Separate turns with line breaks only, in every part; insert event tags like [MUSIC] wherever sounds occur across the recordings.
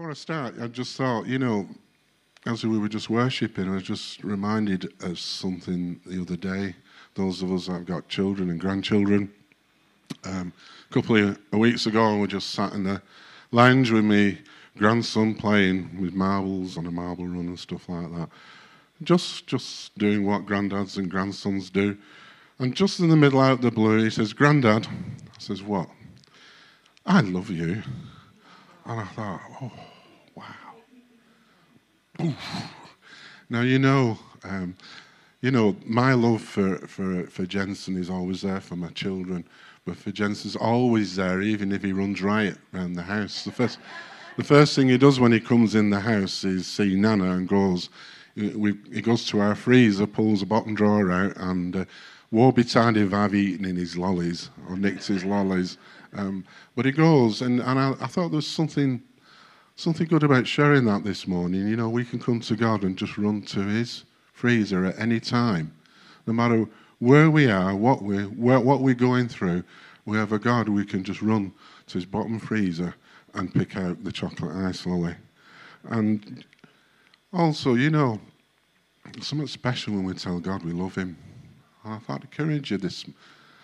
Before I start, I just thought, you know, as we were just worshipping, I was just reminded of something the other day. Those of us that have got children and grandchildren, um, a couple of weeks ago, we were just sat in the lounge with my grandson playing with marbles on a marble run and stuff like that. Just, just doing what granddads and grandsons do. And just in the middle, out of the blue, he says, "Granddad," I says, "What?" I love you. And I thought, oh. Oof. Now, you know, um, you know, my love for, for, for Jensen is always there for my children, but for Jensen's always there, even if he runs riot around the house. The first, the first thing he does when he comes in the house is see Nana and goes, we, he goes to our freezer, pulls a bottom drawer out, and uh, woe betide if I've eaten in his lollies or nicked his lollies. Um, but he goes, and, and I, I thought there was something, something good about sharing that this morning. You know, we can come to God and just run to His freezer at any time, no matter where we are, what we're, where, what we're going through. We have a God we can just run to His bottom freezer and pick out the chocolate ice lolly. And also, you know, something special when we tell God we love Him. I thought encourage you this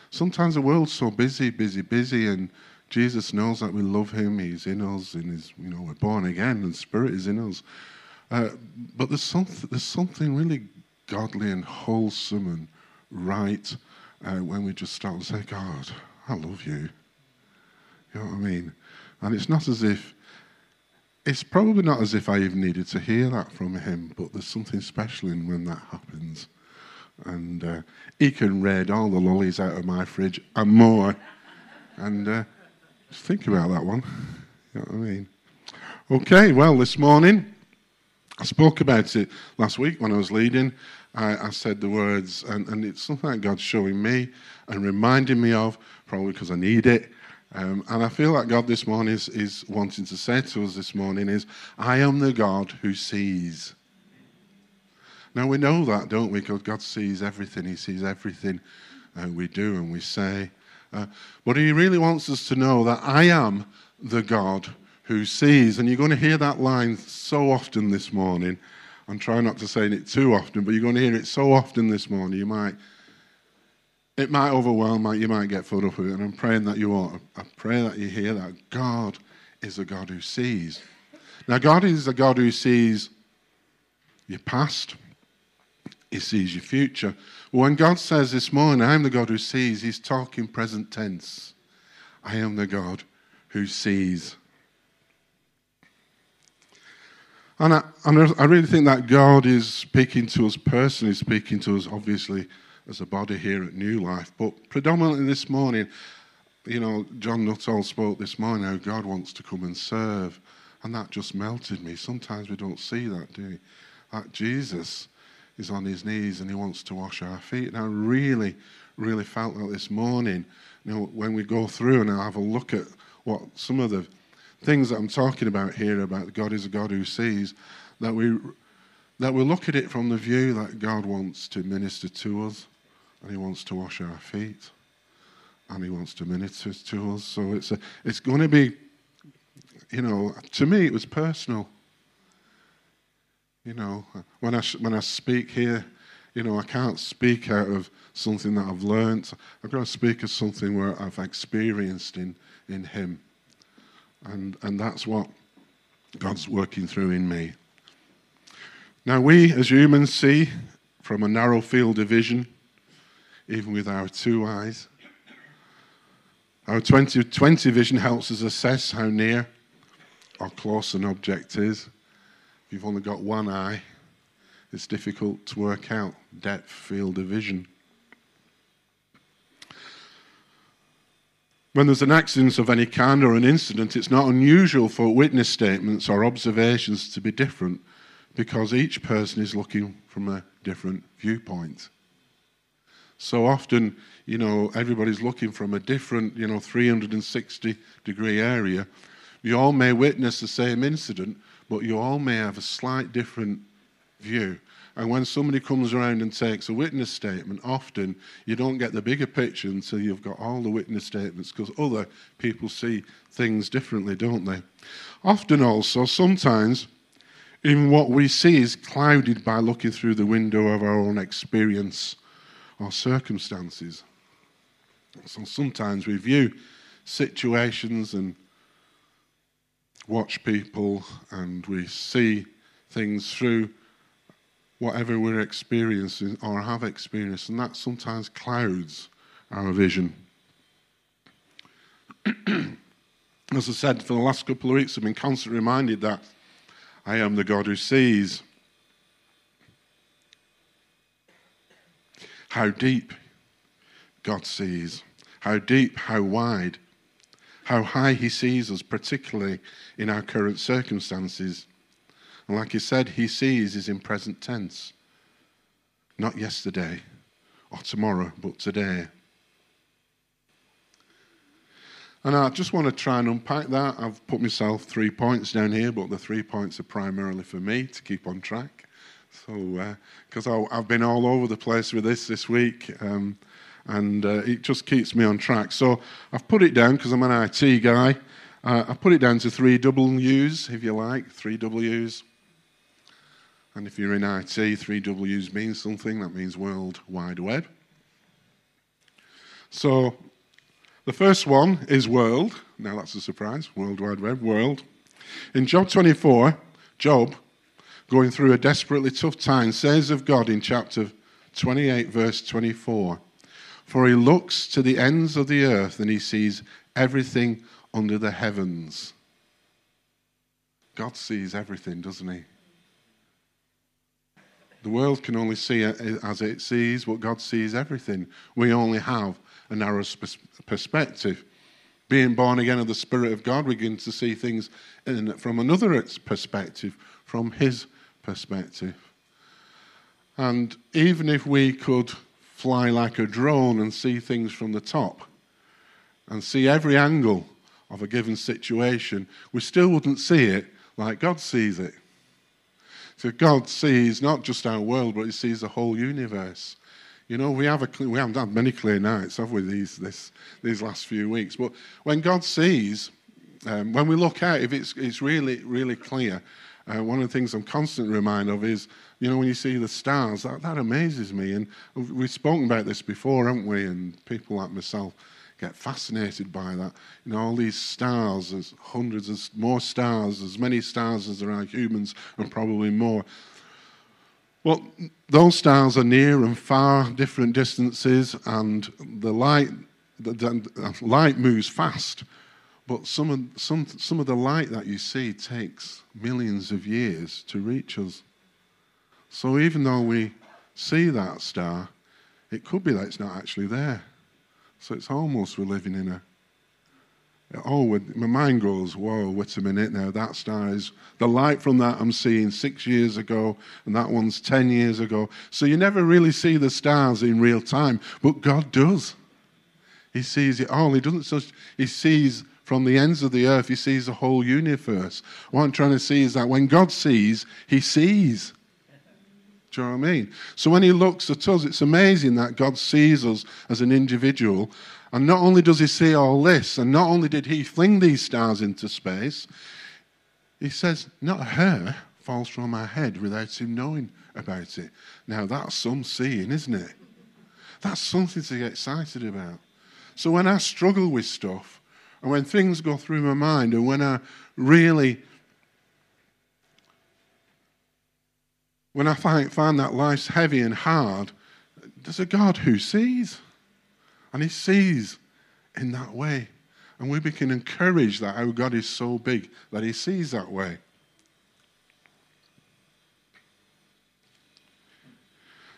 sometimes the world's so busy, busy, busy, and Jesus knows that we love Him. He's in us, and His, you know, we're born again, and Spirit is in us. Uh, but there's something, there's something really godly and wholesome and right uh, when we just start to say, God, I love you. You know what I mean? And it's not as if, it's probably not as if I even needed to hear that from him, but there's something special in when that happens and uh, he can raid all the lollies out of my fridge and more. And uh, think about that one. You know what I mean? Okay, well, this morning, I spoke about it last week when I was leading. I, I said the words, and, and, it's something that God's showing me and reminding me of, probably because I need it. Um, and I feel like God this morning is, is wanting to say to us this morning is, I am the God who sees. Now we know that, don't we? Because God sees everything. He sees everything uh, we do and we say. Uh, but He really wants us to know that I am the God who sees. And you're going to hear that line so often this morning. I'm trying not to say it too often, but you're going to hear it so often this morning. You might, it might overwhelm, you might get fed up with it. And I'm praying that you won't. I pray that you hear that God is a God who sees. Now, God is a God who sees your past, he sees your future. When God says this morning, I am the God who sees, He's talking present tense. I am the God who sees. And I, and I really think that God is speaking to us personally, speaking to us obviously as a body here at New Life, but predominantly this morning, you know, John Nuttall spoke this morning how God wants to come and serve, and that just melted me. Sometimes we don't see that, do we? That Jesus is on his knees and he wants to wash our feet. And I really, really felt that this morning, you know, when we go through and I have a look at what some of the things that I'm talking about here about God is a God who sees, that we that we look at it from the view that God wants to minister to us and he wants to wash our feet and he wants to minister to us. So it's a, it's going to be, you know, to me it was personal. You know, when I, when I speak here, you know, I can't speak out of something that I've learned. I've got to speak of something where I've experienced in, in Him. And, and that's what God's working through in me. Now, we as humans see from a narrow field of vision, even with our two eyes. Our 20 20 vision helps us assess how near or close an object is. If you've only got one eye, it's difficult to work out depth, field of vision. When there's an accident of any kind or an incident, it's not unusual for witness statements or observations to be different because each person is looking from a different viewpoint. So often, you know, everybody's looking from a different, you know, 360 degree area. You all may witness the same incident, but you all may have a slight different view. And when somebody comes around and takes a witness statement, often you don't get the bigger picture until you've got all the witness statements because other people see things differently, don't they? Often, also, sometimes, even what we see is clouded by looking through the window of our own experience or circumstances. So sometimes we view situations and watch people and we see things through whatever we're experiencing or have experienced, and that sometimes clouds our vision. [CLEARS THROAT] As I said, for the last couple of weeks, I've been constantly reminded that I am the God who sees. How deep God sees, how deep, how wide, how high He sees us, particularly in our current circumstances. And like he said, he sees is in present tense. Not yesterday or tomorrow, but today. And I just want to try and unpack that. I've put myself three points down here, but the three points are primarily for me to keep on track. So, because uh, I've been all over the place with this this week, um, and uh, it just keeps me on track. So, I've put it down because I'm an IT guy. Uh, I've put it down to three W's, if you like, three W's. And if you're in IT, three W's means something. That means World Wide Web. So the first one is world. Now that's a surprise. World Wide Web, world. In Job 24, Job, going through a desperately tough time, says of God in chapter 28, verse 24, For he looks to the ends of the earth and he sees everything under the heavens. God sees everything, doesn't he? The world can only see it as it sees, but God sees everything. We only have a narrow perspective. Being born again of the Spirit of God, we begin to see things in, from another perspective, from His perspective. And even if we could fly like a drone and see things from the top and see every angle of a given situation, we still wouldn't see it like God sees it. So God sees not just our world, but He sees the whole universe. You know, we, have a, we haven't had many clear nights, have we, these, this, these last few weeks? But when God sees, um, when we look out, if it's, it's really, really clear, uh, one of the things I'm constantly reminded of is, you know, when you see the stars, that, that amazes me. And we've spoken about this before, haven't we? And people like myself get fascinated by that. You know, all these stars, there's hundreds of more stars, as many stars as there are humans, and probably more. Well, those stars are near and far different distances, and the light, the, the light moves fast. But some of, some, some of the light that you see takes millions of years to reach us. So even though we see that star, it could be that it's not actually there. So it's almost we're living in a. Oh, my mind goes, whoa, wait a minute now. That star is the light from that I'm seeing six years ago, and that one's 10 years ago. So you never really see the stars in real time, but God does. He sees it all. He doesn't just, he sees from the ends of the earth, he sees the whole universe. What I'm trying to see is that when God sees, he sees. Do you know what I mean? So when he looks at us, it's amazing that God sees us as an individual. And not only does he see all this, and not only did he fling these stars into space, he says, not hair falls from my head without him knowing about it. Now that's some seeing, isn't it? That's something to get excited about. So when I struggle with stuff, and when things go through my mind, and when I really when I find, find that life's heavy and hard, there's a God who sees. And He sees in that way. And we can encourage that our God is so big that He sees that way.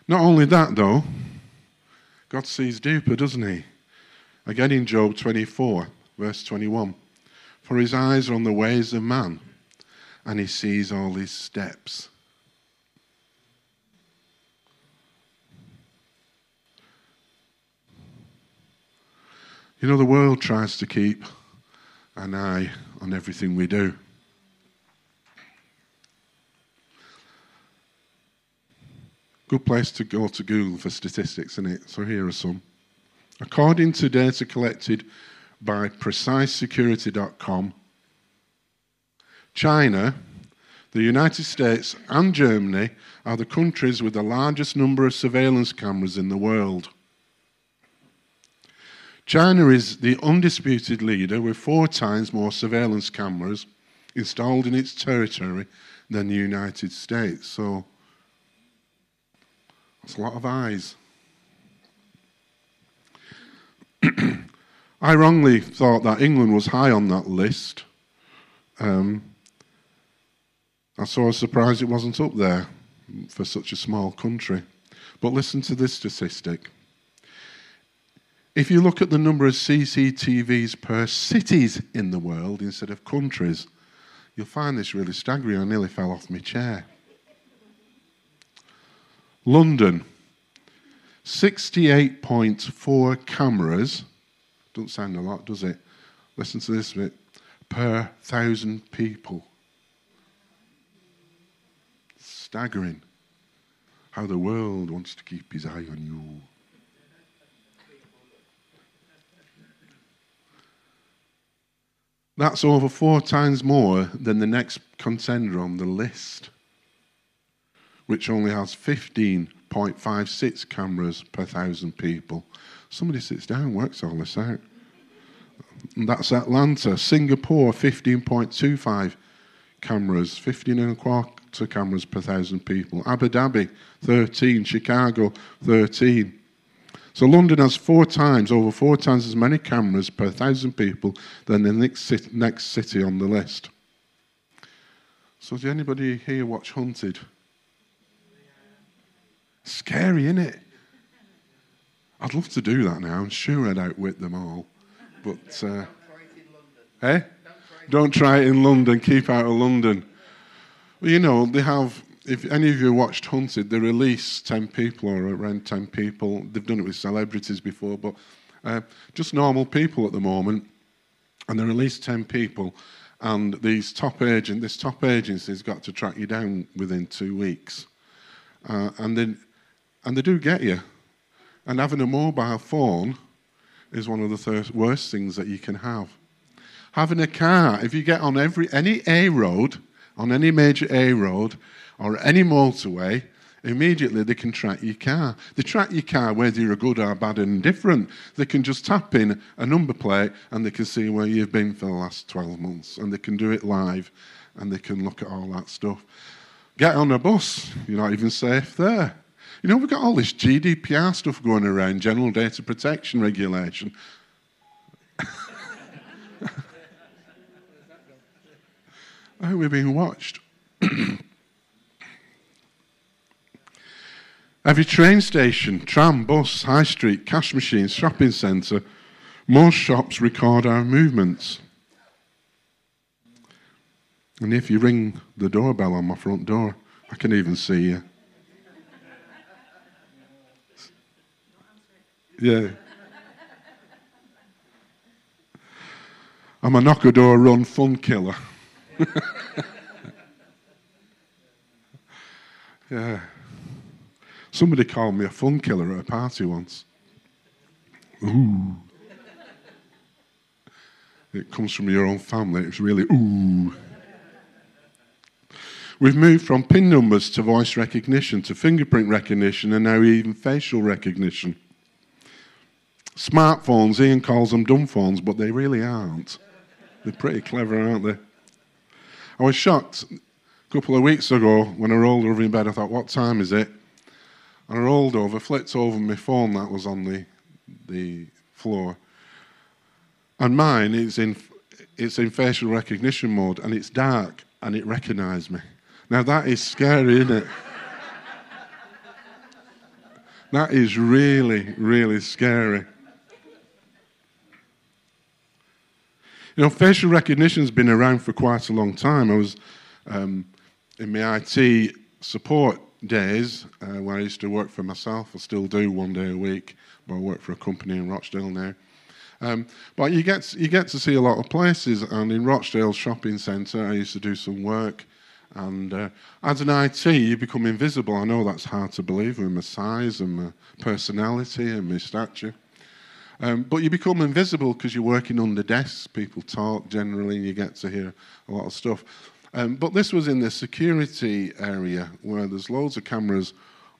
Not only that, though, God sees deeper, doesn't He? Again in Job 24, verse 21. For His eyes are on the ways of man, and He sees all his steps. You know, the world tries to keep an eye on everything we do. Good place to go to Google for statistics, isn't it? So here are some. According to data collected by precisesecurity.com, China, the United States, and Germany are the countries with the largest number of surveillance cameras in the world. China is the undisputed leader with four times more surveillance cameras installed in its territory than the United States. So that's a lot of eyes. [CLEARS THROAT] I wrongly thought that England was high on that list. Um, I saw a surprise it wasn't up there for such a small country. But listen to this statistic. If you look at the number of CCTVs per cities in the world instead of countries, you'll find this really staggering. I nearly fell off my chair. London, 68.4 cameras. Doesn't sound a lot, does it? Listen to this bit. Per thousand people. Staggering how the world wants to keep his eye on you. That's over four times more than the next contender on the list, which only has 15.56 cameras per thousand people. Somebody sits down, works all this out. And that's Atlanta. Singapore, 15.25 cameras, 15 and a quarter cameras per thousand people. Abu Dhabi, 13. Chicago, 13. So London has four times, over four times as many cameras per thousand people than the next city, next city on the list. So did anybody here watch Hunted? Scary, isn't it? I'd love to do that now. I'm sure I'd outwit them all. But, uh, eh? Don't try it in London. Keep out of London. Well, you know, they have if any of you watched Hunted, they release 10 people or around 10 people. They've done it with celebrities before, but uh, just normal people at the moment. And they release 10 people, and these top agent, this top agency's got to track you down within two weeks. Uh, and, then, and they do get you. And having a mobile phone is one of the th- worst things that you can have. Having a car, if you get on every any A road, on any major A road, or any motorway, immediately they can track your car. They track your car whether you're good or bad and indifferent. They can just tap in a number plate and they can see where you've been for the last 12 months. And they can do it live and they can look at all that stuff. Get on a bus, you're not even safe there. You know, we've got all this GDPR stuff going around, General Data Protection Regulation. [LAUGHS] oh, we're being watched. [COUGHS] Every train station, tram, bus, high street, cash machine, shopping centre, most shops record our movements. And if you ring the doorbell on my front door, I can even see you. Yeah. I'm a knock a door run fun killer. [LAUGHS] yeah. Somebody called me a fun killer at a party once. Ooh. It comes from your own family. It's really ooh. We've moved from PIN numbers to voice recognition to fingerprint recognition and now even facial recognition. Smartphones, Ian calls them dumb phones, but they really aren't. They're pretty clever, aren't they? I was shocked a couple of weeks ago when I rolled over in bed. I thought, what time is it? And I rolled over, flipped over my phone that was on the, the floor. And mine is in, it's in facial recognition mode and it's dark and it recognized me. Now that is scary, isn't it? [LAUGHS] that is really, really scary. You know, facial recognition has been around for quite a long time. I was um, in my IT support days uh, where I used to work for myself. I still do one day a week, but I work for a company in Rochdale now. Um, but you get you get to see a lot of places, and in Rochdale shopping centre, I used to do some work, And uh, as an IT, you become invisible. I know that's hard to believe with my size and my personality and my stature. Um, but you become invisible because you're working under desks. People talk generally, and you get to hear a lot of stuff. Um, but this was in the security area where there's loads of cameras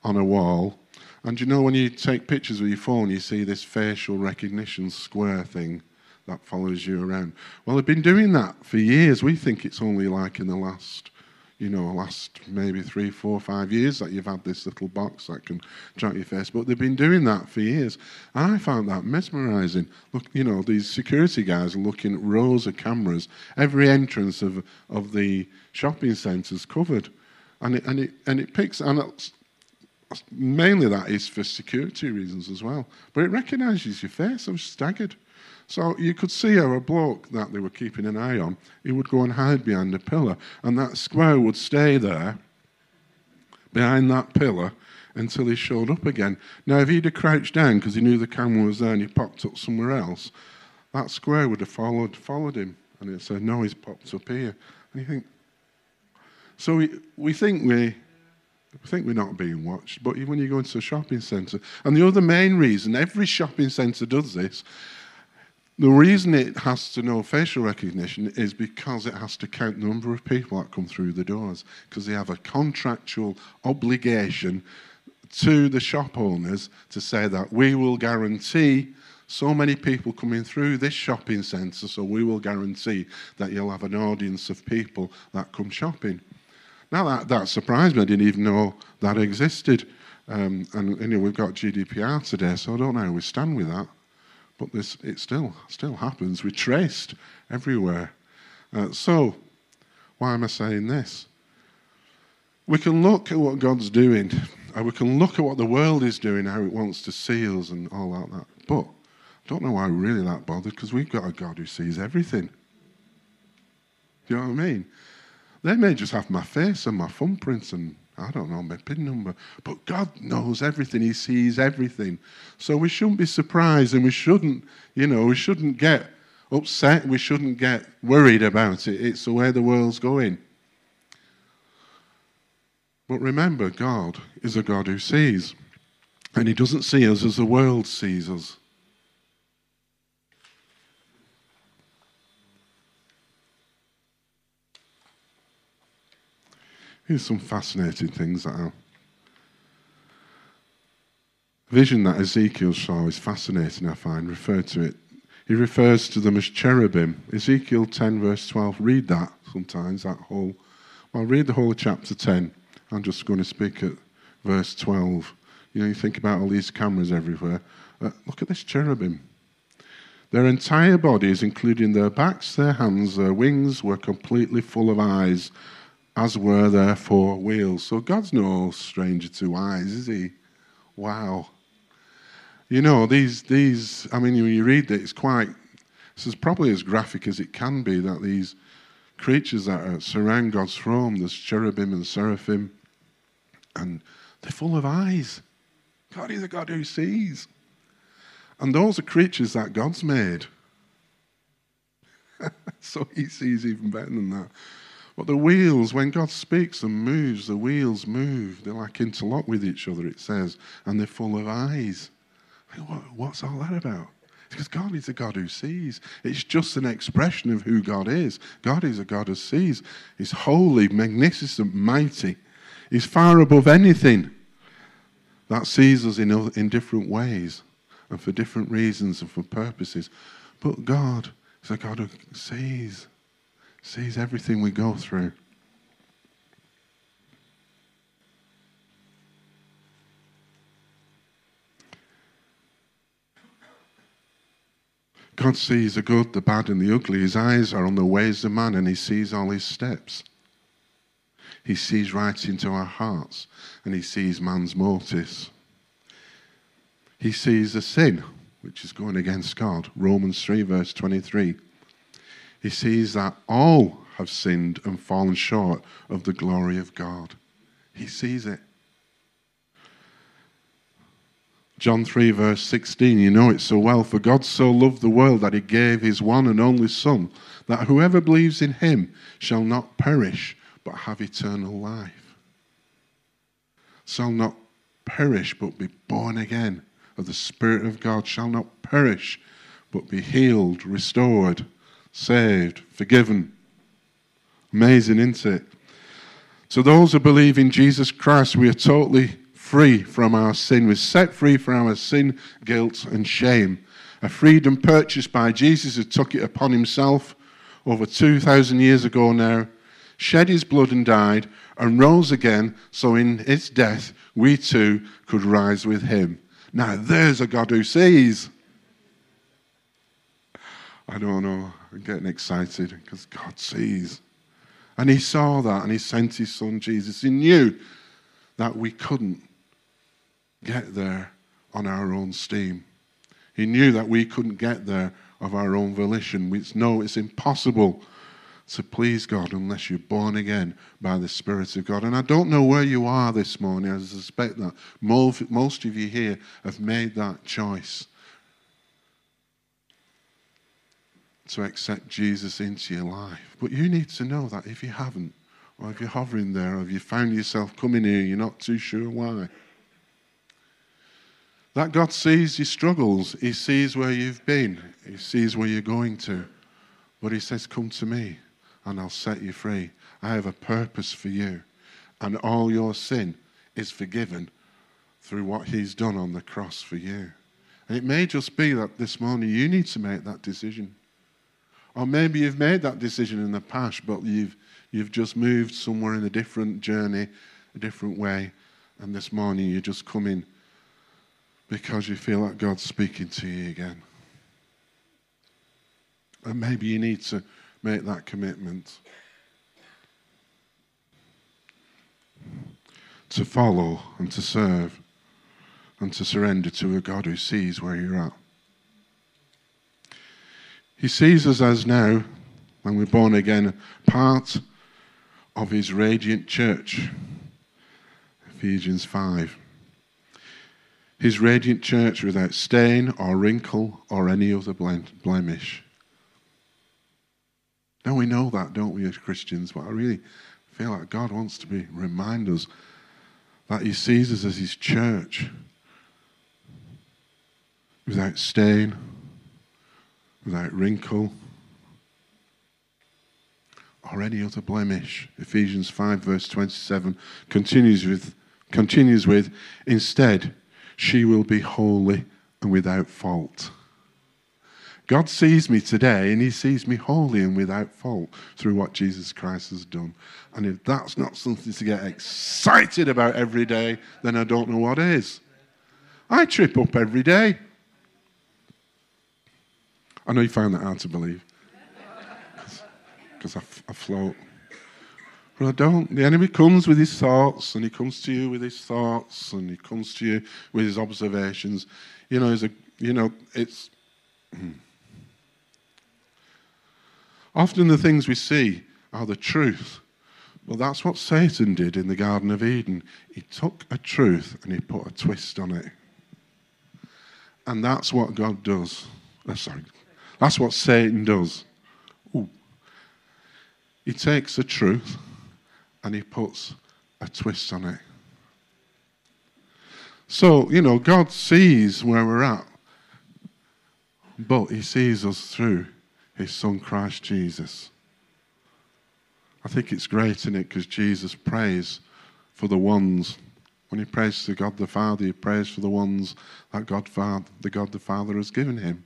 on a wall. And you know, when you take pictures with your phone, you see this facial recognition square thing that follows you around. Well, they've been doing that for years. We think it's only like in the last you know, last maybe three, four, five years that you've had this little box that can track your face. But they've been doing that for years. And I found that mesmerizing. Look, you know, these security guys are looking at rows of cameras. Every entrance of, of the shopping centres covered. And it, and, it, and it picks, and it's, mainly that is for security reasons as well. But it recognises your face. I was staggered. So you could see how a bloke that they were keeping an eye on, he would go and hide behind a pillar, and that square would stay there behind that pillar until he showed up again. Now, if he'd have crouched down because he knew the camera was there and he popped up somewhere else, that square would have followed followed him, and it said, "No, he's popped up here." And you think, so we we think we. We think we're not being watched, but when you go into a shopping centre, and the other main reason every shopping centre does this the reason it has to know facial recognition is because it has to count the number of people that come through the doors, because they have a contractual obligation to the shop owners to say that we will guarantee so many people coming through this shopping centre, so we will guarantee that you'll have an audience of people that come shopping. Now, that, that surprised me. I didn't even know that existed. Um, and you know, we've got GDPR today, so I don't know how we stand with that. But this, it still, still happens. We're traced everywhere. Uh, so, why am I saying this? We can look at what God's doing, and we can look at what the world is doing, how it wants to see us, and all that. that. But I don't know why we're really that bothered because we've got a God who sees everything. Do you know what I mean? They may just have my face and my thumbprints and I don't know my PIN number. But God knows everything. He sees everything. So we shouldn't be surprised and we shouldn't, you know, we shouldn't get upset. We shouldn't get worried about it. It's the way the world's going. But remember, God is a God who sees. And He doesn't see us as the world sees us. Here's some fascinating things that are. Vision that Ezekiel saw is fascinating, I find, referred to it. He refers to them as cherubim. Ezekiel 10, verse 12. Read that sometimes, that whole. Well, read the whole of chapter 10. I'm just going to speak at verse 12. You know, you think about all these cameras everywhere. Uh, look at this cherubim. Their entire bodies, including their backs, their hands, their wings, were completely full of eyes as were their four wheels. So God's no stranger to eyes, is he? Wow. You know, these, these I mean, when you read it, it's quite, this is probably as graphic as it can be that these creatures that are, surround God's throne, there's cherubim and seraphim, and they're full of eyes. God is a God who sees. And those are creatures that God's made. [LAUGHS] so he sees even better than that. But the wheels, when God speaks and moves, the wheels move. They're like interlock with each other, it says, and they're full of eyes. What's all that about? Because God is a God who sees. It's just an expression of who God is. God is a God who sees. He's holy, magnificent, mighty. He's far above anything that sees us in, in different ways and for different reasons and for purposes. But God is a God who sees sees everything we go through. God sees the good, the bad, and the ugly. His eyes are on the ways of man, and he sees all his steps. He sees right into our hearts, and he sees man's motives. He sees the sin, which is going against God. Romans 3, verse 23 he sees that all have sinned and fallen short of the glory of God. He sees it. John 3, verse 16, you know it so well. For God so loved the world that he gave his one and only Son, that whoever believes in him shall not perish, but have eternal life. Shall not perish, but be born again of the Spirit of God, shall not perish, but be healed, restored, saved, forgiven. Amazing, isn't it? So, those who believe in Jesus Christ, we are totally free from our sin. We're set free from our sin, guilt, and shame. A freedom purchased by Jesus who took it upon himself over 2,000 years ago now, shed his blood and died, and rose again, so in his death we too could rise with him. Now, there's a God who sees. I don't know. I'm getting excited because God sees. And he saw that and he sent his son Jesus. He knew that we couldn't get there on our own steam. He knew that we couldn't get there of our own volition. We know it's impossible to please God unless you're born again by the Spirit of God. And I don't know where you are this morning. I suspect that most of you here have made that choice to accept Jesus into your life. But you need to know that if you haven't, or if you're hovering there, or if you found yourself coming here, you're not too sure why. That God sees your struggles. He sees where you've been. He sees where you're going to. But He says, Come to me and I'll set you free. I have a purpose for you. And all your sin is forgiven through what He's done on the cross for you. And it may just be that this morning you need to make that decision. Or maybe you've made that decision in the past, but you've, you've just moved somewhere in a different journey, a different way, and this morning you're just coming because you feel like God's speaking to you again. And maybe you need to make that commitment to follow and to serve and to surrender to a God who sees where you're at. He sees us as now, when we're born again, part of his radiant church. Ephesians 5. His radiant church without stain or wrinkle or any other blemish. Now we know that, don't we, as Christians? But I really feel like God wants to be remind us that He sees us as His church without stain, without wrinkle, or any other blemish. Ephesians 5, verse 27 continues with, continues with Instead, she will be holy and without fault. God sees me today and He sees me holy and without fault through what Jesus Christ has done. And if that's not something to get excited about every day, then I don't know what is. I trip up every day. I know you find that hard to believe because I, I float. But I don't. The enemy comes with his thoughts, and he comes to you with his thoughts, and he comes to you with his observations. You know, a, you know, it's. Hmm. Often the things we see are the truth. Well, that's what Satan did in the Garden of Eden. He took a truth and he put a twist on it. And that's what God does. Oh, sorry. That's what Satan does. Ooh. He takes the truth and he puts a twist on it. So, you know, God sees where we're at, but he sees us through his son Christ Jesus. I think it's great, isn't it? Because Jesus prays for the ones. When he prays to God the Father, he prays for the ones that God the God the Father has given him.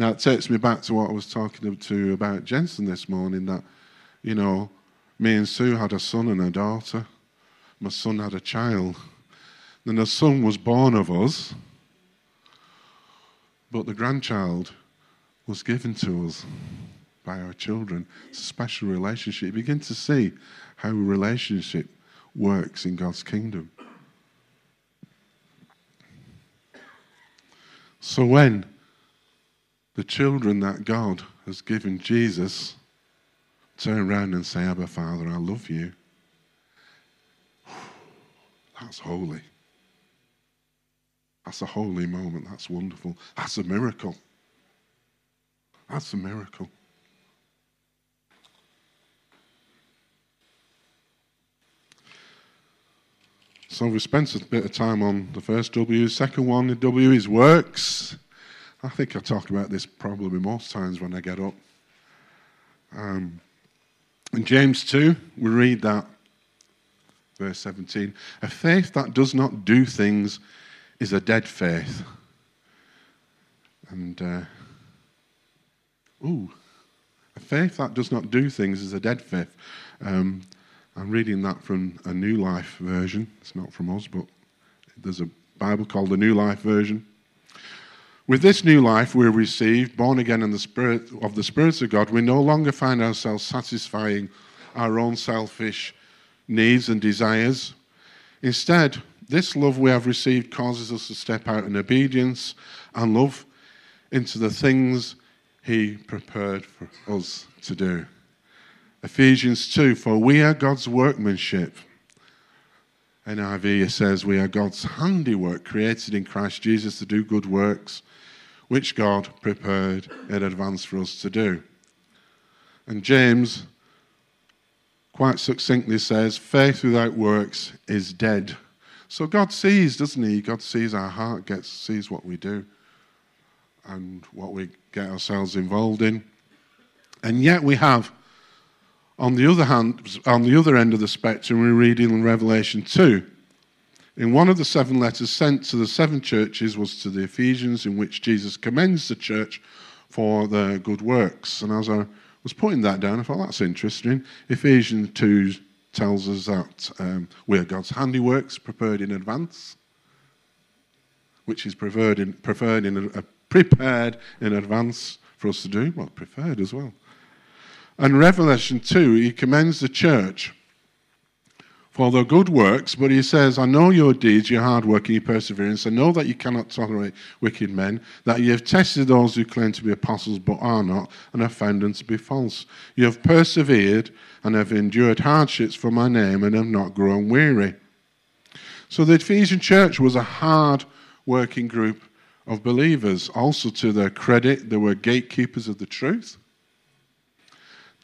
Now it takes me back to what I was talking to about Jensen this morning. That you know, me and Sue had a son and a daughter. My son had a child. Then a son was born of us, but the grandchild was given to us by our children. It's a special relationship. You begin to see how relationship works in God's kingdom. So when the children that God has given Jesus turn around and say, Abba, Father, I love you. [SIGHS] That's holy. That's a holy moment. That's wonderful. That's a miracle. That's a miracle. So we spent a bit of time on the first W. Second one, the W is works. I think I talk about this probably most times when I get up. Um, in James 2, we read that, verse 17 a faith that does not do things is a dead faith. And, uh, ooh, a faith that does not do things is a dead faith. Um, I'm reading that from a New Life version. It's not from us, but there's a Bible called the New Life version. With this new life we received, born again in the spirit of the spirits of God, we no longer find ourselves satisfying our own selfish needs and desires. Instead, this love we have received causes us to step out in obedience and love into the things He prepared for us to do. Ephesians 2 For we are God's workmanship. NIV says, We are God's handiwork, created in Christ Jesus to do good works, which God prepared in advance for us to do. And James quite succinctly says, Faith without works is dead. So God sees, doesn't He? God sees our heart, gets, sees what we do and what we get ourselves involved in. And yet we have, on the other hand, on the other end of the spectrum, we read in Revelation 2. In one of the seven letters sent to the seven churches was to the Ephesians, in which Jesus commends the church for their good works. And as I was putting that down, I thought that's interesting. Ephesians 2 tells us that um, we are God's handiworks prepared in advance, which is preferred in, preferred in a, prepared in advance for us to do. Well, preferred as well. And Revelation 2, he commends the church for their good works, but he says, I know your deeds, your hard work, and your perseverance. I know that you cannot tolerate wicked men, that you have tested those who claim to be apostles but are not, and have found them to be false. You have persevered and have endured hardships for my name and have not grown weary. So the Ephesian church was a hard working group of believers. Also, to their credit, they were gatekeepers of the truth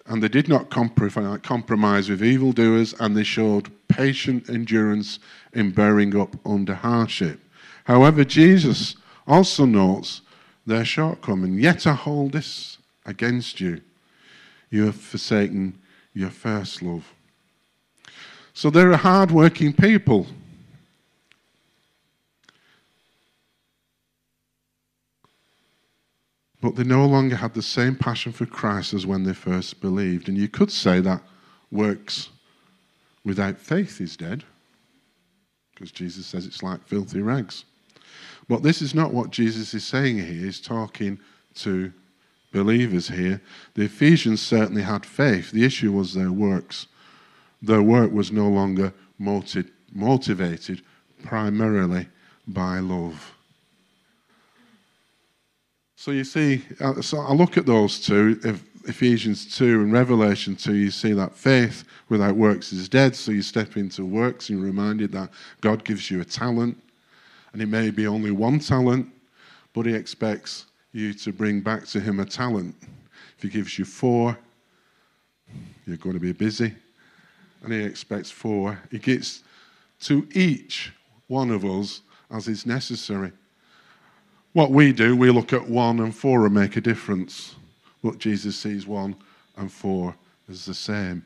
and they did not compromise with evildoers, and they showed patient endurance in bearing up under hardship. However, Jesus also notes their shortcoming. Yet I hold this against you. You have forsaken your first love. So they're a hard working people. But they no longer had the same passion for Christ as when they first believed. And you could say that works without faith is dead, because Jesus says it's like filthy rags. But this is not what Jesus is saying here. He's talking to believers here. The Ephesians certainly had faith. The issue was their works. Their work was no longer motivated primarily by love. So you see, uh, so I look at those two, Ephesians 2 and Revelation 2, you see that faith without works is dead. So you step into works and you're reminded that God gives you a talent, and it may be only one talent, but He expects you to bring back to Him a talent. If He gives you four, you're going to be busy, and He expects four. He gets to each one of us as is necessary. What we do, we look at one and four and make a difference. But Jesus sees one and four as the same.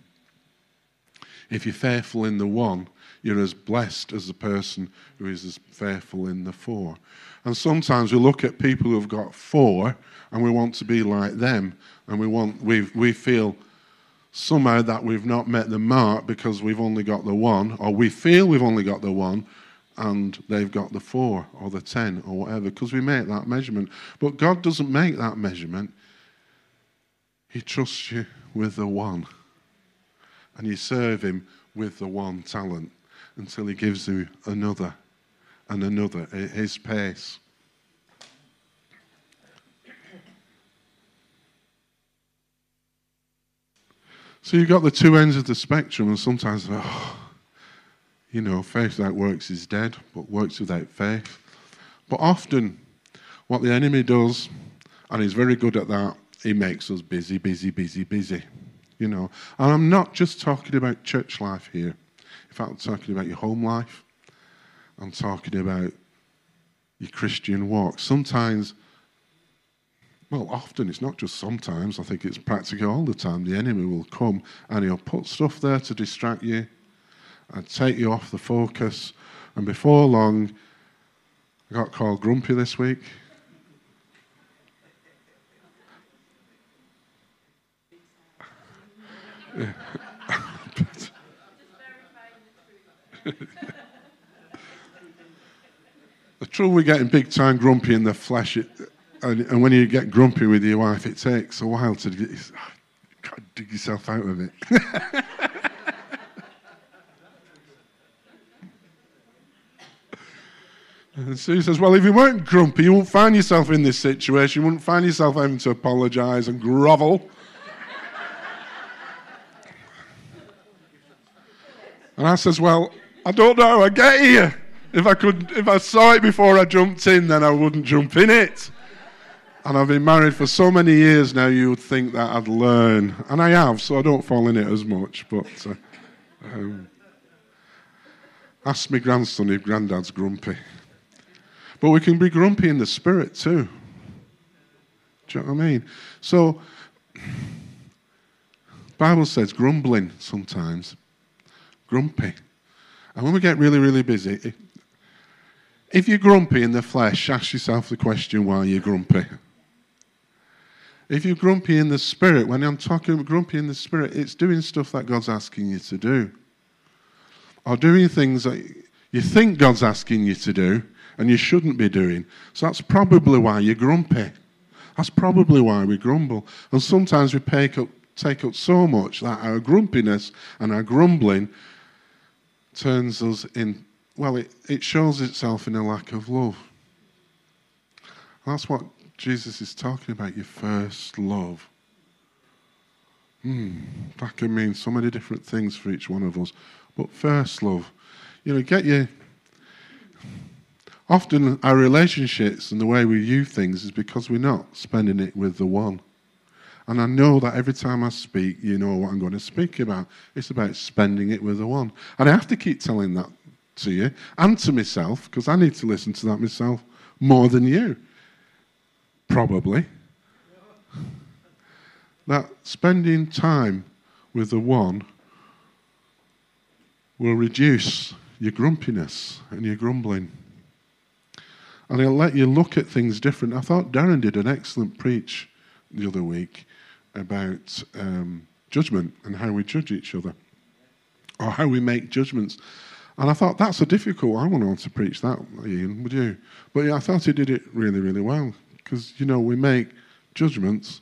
If you're faithful in the one, you're as blessed as the person who is as faithful in the four. And sometimes we look at people who've got four and we want to be like them, and we want we we feel somehow that we've not met the mark because we've only got the one, or we feel we've only got the one, and they've got the four or the ten or whatever, because we make that measurement. But God doesn't make that measurement. He trusts you with the one. And you serve him with the one talent until he gives you another and another at his pace. So you've got the two ends of the spectrum, and sometimes, oh, you know, faith without works is dead, but works without faith. But often, what the enemy does, and he's very good at that, he makes us busy, busy, busy, busy. You know, and I'm not just talking about church life here. In fact, I'm talking about your home life, I'm talking about your Christian walk. Sometimes, well, often, it's not just sometimes, I think it's practically all the time, the enemy will come and he'll put stuff there to distract you and take you off the focus. And before long, I got called grumpy this week. [LAUGHS] the trouble with getting big time grumpy in the flesh, it, and, and, when you get grumpy with your wife, it takes a while to get, ah, dig yourself out of it. [LAUGHS] And Sue says, Well, if you weren't grumpy, you wouldn't find yourself in this situation. You wouldn't find yourself having to apologize and grovel. And I says, Well, I don't know how I get here. If I could if I saw it before I jumped in, then I wouldn't jump in it. And I've been married for so many years now, you would think that I'd learn. And I have, so I don't fall in it as much. But uh, um, ask my grandson if granddad's grumpy. But we can be grumpy in the spirit too. Do you know what I mean? So, Bible says grumbling sometimes, grumpy. And when we get really, really busy, if you're grumpy in the flesh, ask yourself the question why you're grumpy. If you're grumpy in the spirit, when I'm talking grumpy in the spirit, it's doing stuff that God's asking you to do. Or doing things that you think God's asking you to do, and you shouldn't be doing. So that's probably why you're grumpy. That's probably why we grumble. And sometimes we take up, take up so much that our grumpiness and our grumbling turns us in, well, it, it shows itself in a lack of love. That's what Jesus is talking about, your first love. Hmm, that can mean so many different things for each one of us. But first love, you know, get your Often our relationships and the way we view things is because we're not spending it with the one. And I know that every time I speak, you know what I'm going to speak about. It's about spending it with the one. And I have to keep telling that to you and to myself because I need to listen to that myself more than you. Probably. That spending time with the one will reduce your grumpiness and your grumbling and it'll let you look at things different. I thought Darren did an excellent preach the other week about um, judgment and how we judge each other or how we make judgments. And I thought that's a difficult. I want to preach that, Ian, would you? But yeah, I thought he did it really, really well. Because, you know, we make judgments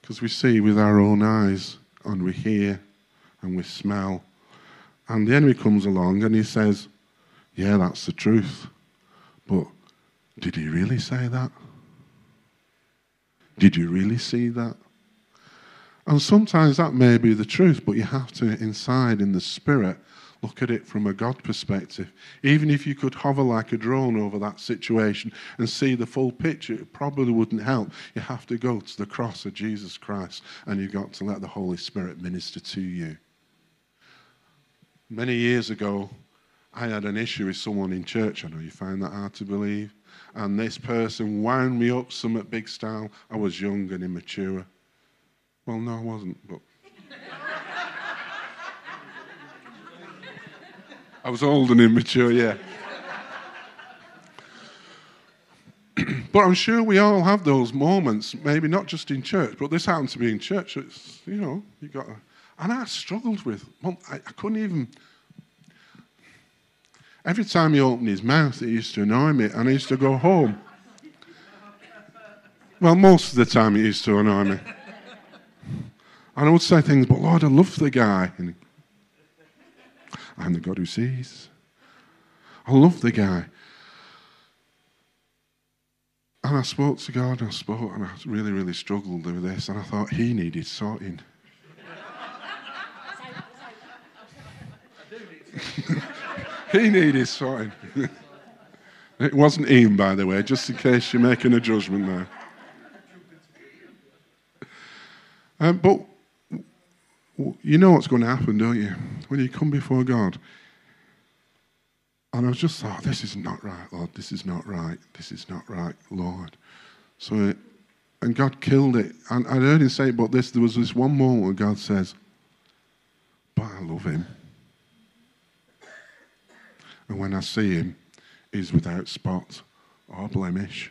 because we see with our own eyes and we hear and we smell. And the enemy comes along and he says, Yeah, that's the truth. But did he really say that? Did you really see that? And sometimes that may be the truth, but you have to, inside in the spirit, look at it from a God perspective. Even if you could hover like a drone over that situation and see the full picture, it probably wouldn't help. You have to go to the cross of Jesus Christ and you've got to let the Holy Spirit minister to you. Many years ago, I had an issue with someone in church. I know you find that hard to believe and this person wound me up some at big style. I was young and immature. Well, no, I wasn't, but. I was old and immature, yeah. [CLEARS THROAT] but I'm sure we all have those moments, maybe not just in church, but this happened to be in church. It's, you know, you got. And I struggled with, well, I, I couldn't even Every time he opened his mouth, it used to annoy me, and I used to go home. Well, most of the time, it used to annoy me. And I would say things, but Lord, I love the guy. And I'm the God who sees. I love the guy. And I spoke to God, and I spoke, and I really, really struggled with this, and I thought he needed sorting. [LAUGHS] [LAUGHS] he needed sorting. [LAUGHS] it wasn't Ian, by the way, just in case you're making a judgment there. Um, but you know what's going to happen, don't you? When you come before God, And I was just thought, this is not right, Lord. This is not right. This is not right, Lord. So, and God killed it. And I heard him say, but this, there was this one moment where God says, but I love him. And when I see him, he's without spot or blemish.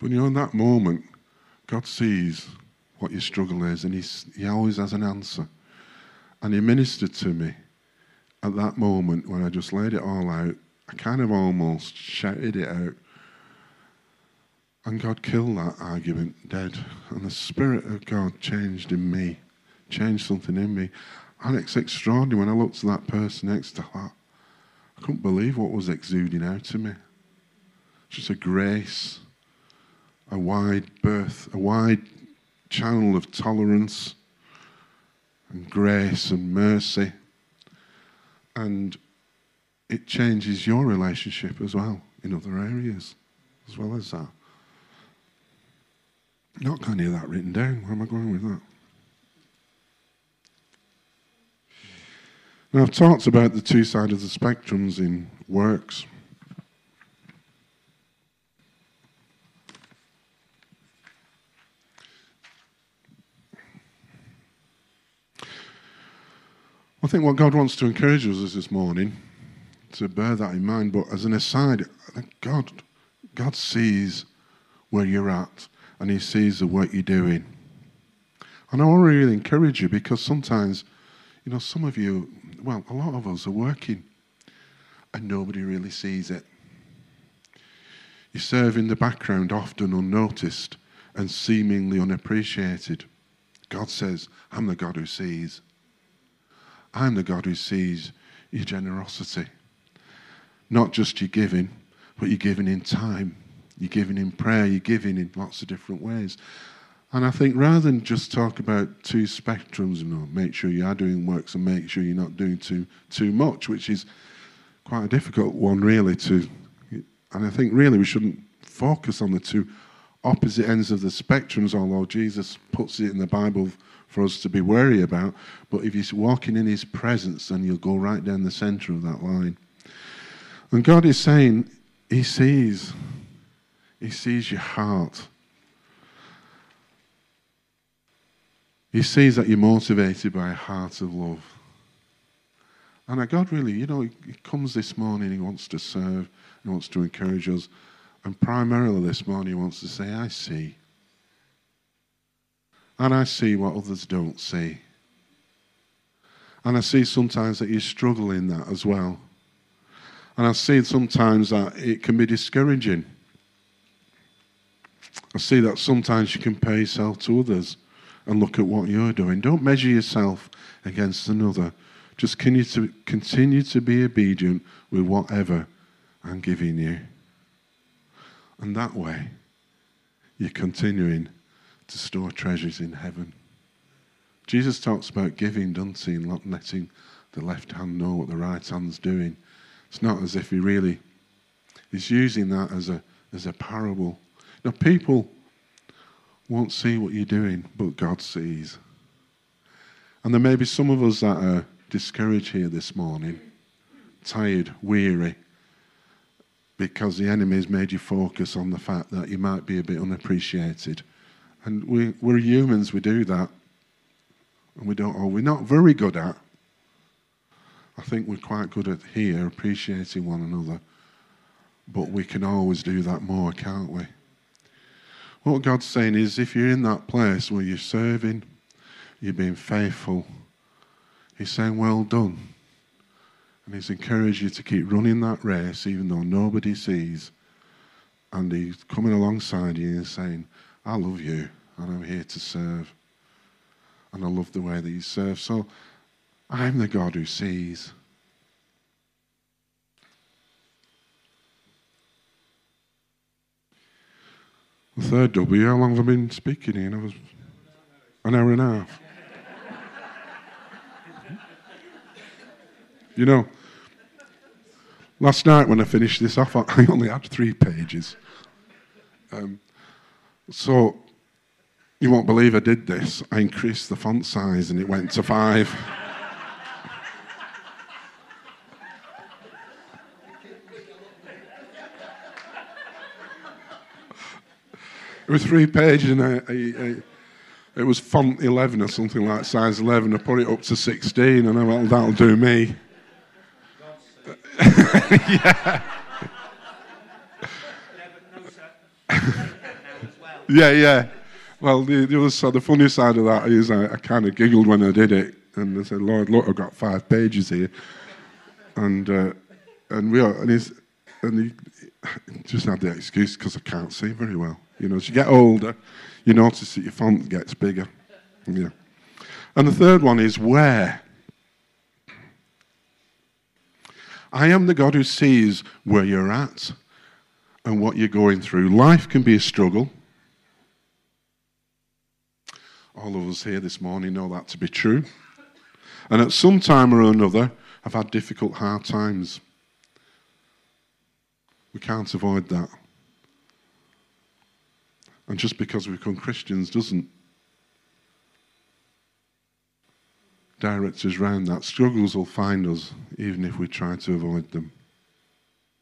But you know, in that moment, God sees what your struggle is, and he's, He always has an answer. And He ministered to me at that moment when I just laid it all out. I kind of almost shouted it out. And God killed that argument dead. And the Spirit of God changed in me, changed something in me. And it's extraordinary when I looked at that person next to her. I couldn't believe what was exuding out of me. Just a grace a wide berth, a wide channel of tolerance and grace and mercy. And it changes your relationship as well in other areas, as well as that. Not got any of that written down. Where am I going with that? Now, I've talked about the two sides of the spectrums in works. I think what God wants to encourage us is this morning to bear that in mind. But as an aside, God, God sees where you're at and He sees the work you're doing. And I want to really encourage you because sometimes, you know, some of you, well, a lot of us are working and nobody really sees it. You serve in the background, often unnoticed and seemingly unappreciated. God says, I'm the God who sees. I'm the God who sees your generosity. Not just your giving, but you're giving in time, you're giving in prayer, you're giving in lots of different ways. And I think rather than just talk about two spectrums, you oh, know, make sure you are doing works and make sure you're not doing too too much, which is quite a difficult one really to and I think really we shouldn't focus on the two opposite ends of the spectrums, although Jesus puts it in the Bible for us to be wary about. But if you're walking in His presence, then you'll go right down the center of that line. And God is saying, He sees. He sees your heart. He sees that you're motivated by a heart of love. And God really, you know, He comes this morning, He wants to serve, He wants to encourage us. And primarily this morning, He wants to say, I see. And I see what others don't see. And I see sometimes that you struggle in that as well. And I see sometimes that it can be discouraging. I see that sometimes you compare yourself to others and look at what you're doing. Don't measure yourself against another. Just continue to, continue to be obedient with whatever I'm giving you. And that way, you're continuing to store treasures in heaven. Jesus talks about giving, doesn't he, and not letting the left hand know what the right hand's doing. It's not as if he really is using that as a as a parable. Now people won't see what you're doing, but God sees. And there may be some of us that are discouraged here this morning, tired, weary, because the enemy has made you focus on the fact that you might be a bit unappreciated and we, we're humans, we do that. And we don't, or we're not very good at. I think we're quite good at here, appreciating one another. But we can always do that more, can't we? What God's saying is if you're in that place where you're serving, you're being faithful, He's saying, Well done. And He's encouraged you to keep running that race even though nobody sees. And He's coming alongside you and saying, I love you and I'm here to serve. And I love the way that you serve. So I'm the God who sees. The third W, how long have I been speaking here? I was an hour and a half. you know, last night when I finished this off, I [LAUGHS] only had three pages. Um, So, you won't believe I did this. I increased the font size and it went to five. It was three pages and I, I, I, it was font 11 or something like size 11. I put it up to 16 and I went, that'll do me. yeah. [LAUGHS] yeah, yeah. Well, the, the other side, the funny side of that is I, I kind of giggled when I did it, and I said, "Lord, look, I've got five pages here," and uh, and we are, and he's and he just had the excuse because I can't see very well. You know, as you get older, you notice that your font gets bigger. Yeah. And the third one is where. I am the God who sees where you're at and what you're going through. Life can be a struggle. All of us here this morning know that to be true. And at some time or another, I've had difficult, hard times. We can't avoid that. And just because we become Christians doesn't direct us round that. Struggles will find us even if we try to avoid them.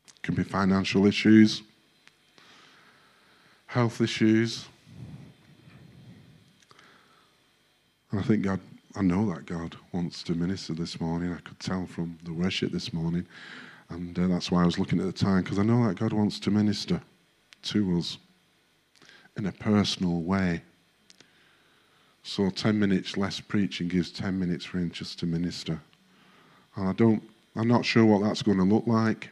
It can be financial issues, health issues. And I think God, I know that God wants to minister this morning. I could tell from the worship this morning. And uh, that's why I was looking at the time, because I know that God wants to minister to us in a personal way. So 10 minutes less preaching gives 10 minutes for him just to minister. And I don't, I'm not sure what that's going to look like.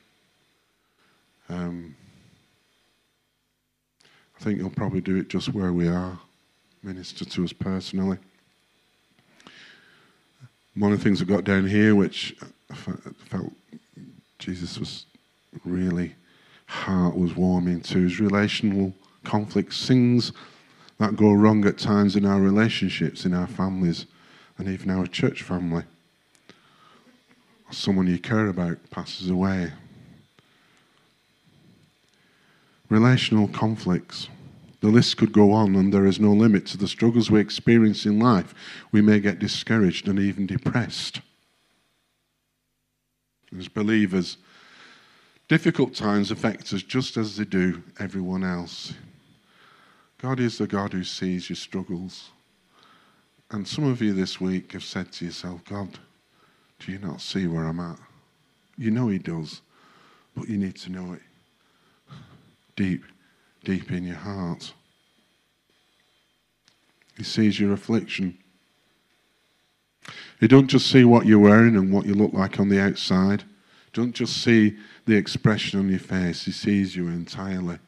Um, I think he'll probably do it just where we are, minister to us personally. One of the things I've got down here, which I felt Jesus was really heart was warming to, his relational conflicts, things that go wrong at times in our relationships, in our families, and even our church family. Someone you care about passes away, Relational conflicts. The list could go on, and there is no limit to the struggles we experience in life. We may get discouraged and even depressed. As believers, difficult times affect us just as they do everyone else. God is the God who sees your struggles. And some of you this week have said to yourself, God, do you not see where I'm at? You know He does, but you need to know it deep, deep in your heart. He sees your affliction. He don't just see what you're wearing and what you look like on the outside. Don't just see the expression on your face. He sees you entirely.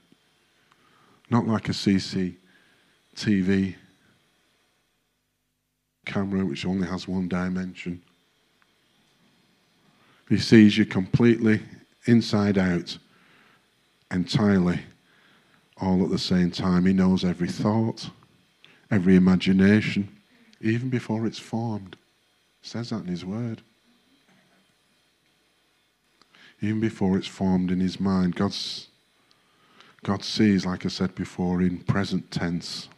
Not like a CCTV camera which only has one dimension. He sees you completely inside out entirely all at the same time. He knows every thought, every imagination, even before it's formed. Says that in His Word. Even before it's formed in His mind, God's, God sees, like I said before, in present tense.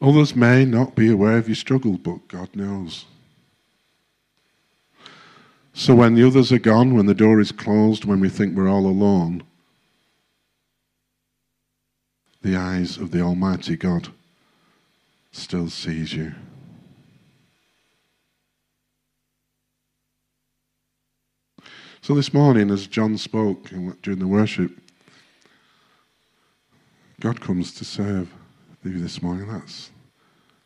Others may not be aware of your struggle, but God knows. So when the others are gone, when the door is closed, when we think we're all alone, the eyes of the Almighty God still sees you. So this morning, as John spoke during the worship, God comes to serve you this morning. That's,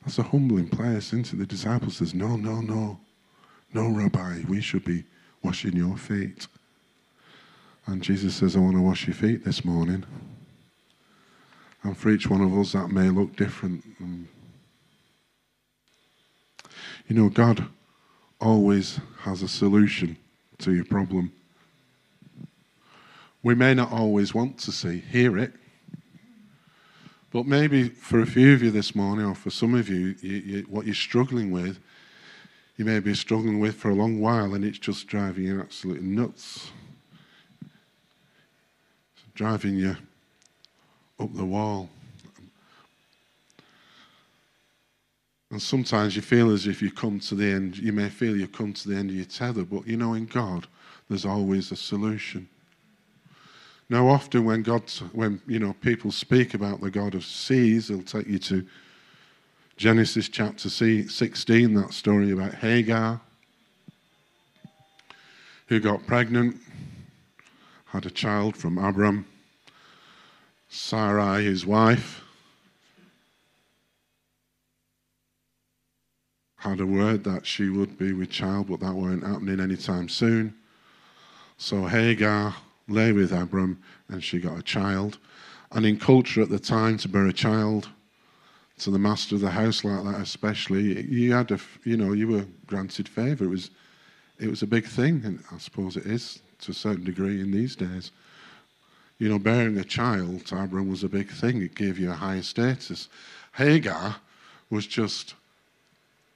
that's a humbling place, it? The disciples says, no, no, no. No, Rabbi, we should be washing your feet. And Jesus says, I want to wash your feet this morning. And for each one of us, that may look different. You know, God always has a solution to your problem. We may not always want to see, hear it, but maybe for a few of you this morning, or for some of you, you, you what you're struggling with you may be struggling with for a long while and it's just driving you absolutely nuts. It's driving you up the wall. And sometimes you feel as if you come to the end, you may feel you've come to the end of your tether, but you know, in God, there's always a solution. Now, often when God, when you know people speak about the God of seas, they'll take you to Genesis chapter 16, that story about Hagar, who got pregnant, had a child from Abram, Sarai, his wife, had a word that she would be with child, but that weren't happening anytime soon. So Hagar lay with Abram and she got a child. And in culture at the time, to bear a child to the master of the house like that, especially, you had a, you know, you were granted favour. It was, it was a big thing, and I suppose it is to a certain degree in these days. You know, bearing a child to Abram was a big thing. It gave you a higher status. Hagar was just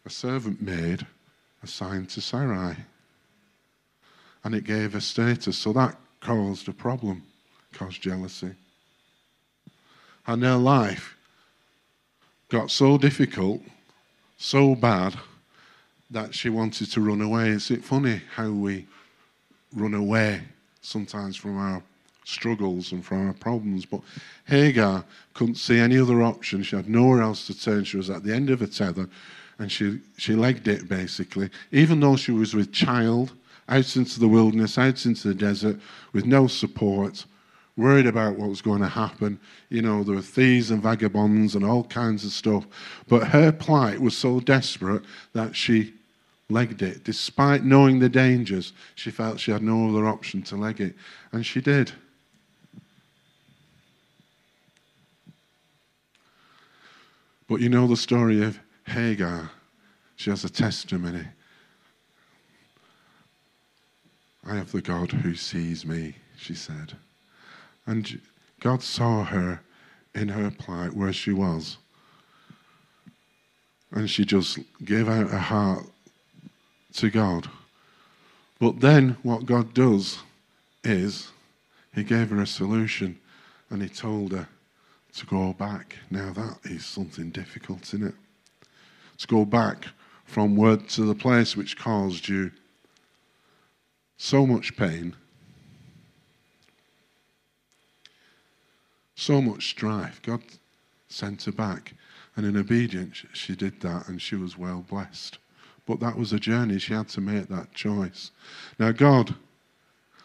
a servant maid assigned to Sarai. And it gave her status. So that caused a problem, caused jealousy. And her life got so difficult, so bad, that she wanted to run away. Is it funny how we run away sometimes from our struggles and from our problems? But Hagar couldn't see any other option. She had nowhere else to turn. She was at the end of her tether and she, she legged it basically. Even though she was with child, out into the wilderness, out into the desert, with no support, worried about what was going to happen. You know, there were thieves and vagabonds and all kinds of stuff. But her plight was so desperate that she legged it. Despite knowing the dangers, she felt she had no other option to leg it. And she did. But you know the story of Hagar, she has a testimony. I have the God who sees me, she said. And God saw her in her plight where she was. And she just gave out her heart to God. But then what God does is he gave her a solution and he told her to go back. Now that is something difficult, isn't it? To go back from word to the place which caused you so much pain, so much strife. God sent her back. And in obedience, she did that and she was well blessed. But that was a journey. She had to make that choice. Now, God,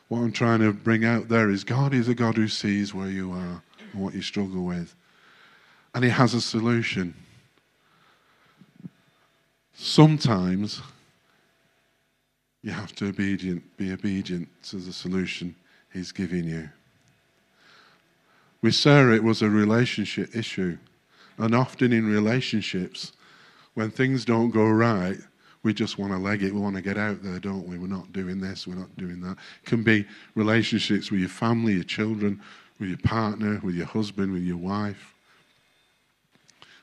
what I'm trying to bring out there is God is a God who sees where you are and what you struggle with. And He has a solution. Sometimes you have to obedient, be obedient to the solution He's giving you. With Sarah, it was a relationship issue. And often in relationships, when things don't go right, we just want to leg it. We want to get out there, don't we? We're not doing this, we're not doing that. It can be relationships with your family, your children, with your partner, with your husband, with your wife,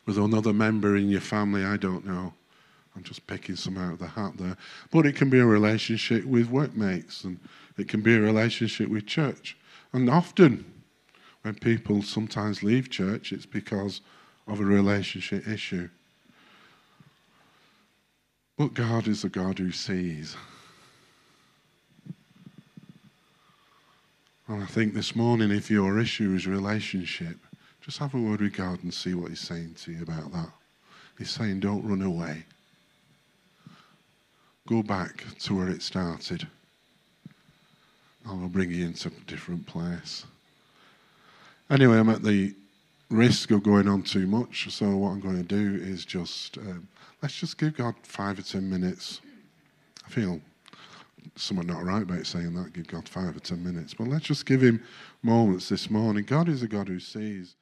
with another member in your family, I don't know. I'm just picking some out of the hat there. But it can be a relationship with workmates and it can be a relationship with church. And often, when people sometimes leave church, it's because of a relationship issue. But God is a God who sees. And I think this morning, if your issue is relationship, just have a word with God and see what He's saying to you about that. He's saying, don't run away. Go back to where it started. I'll bring you into a different place. Anyway, I'm at the risk of going on too much, so what I'm going to do is just um, let's just give God five or ten minutes. I feel somewhat not right about saying that, give God five or ten minutes, but let's just give Him moments this morning. God is a God who sees.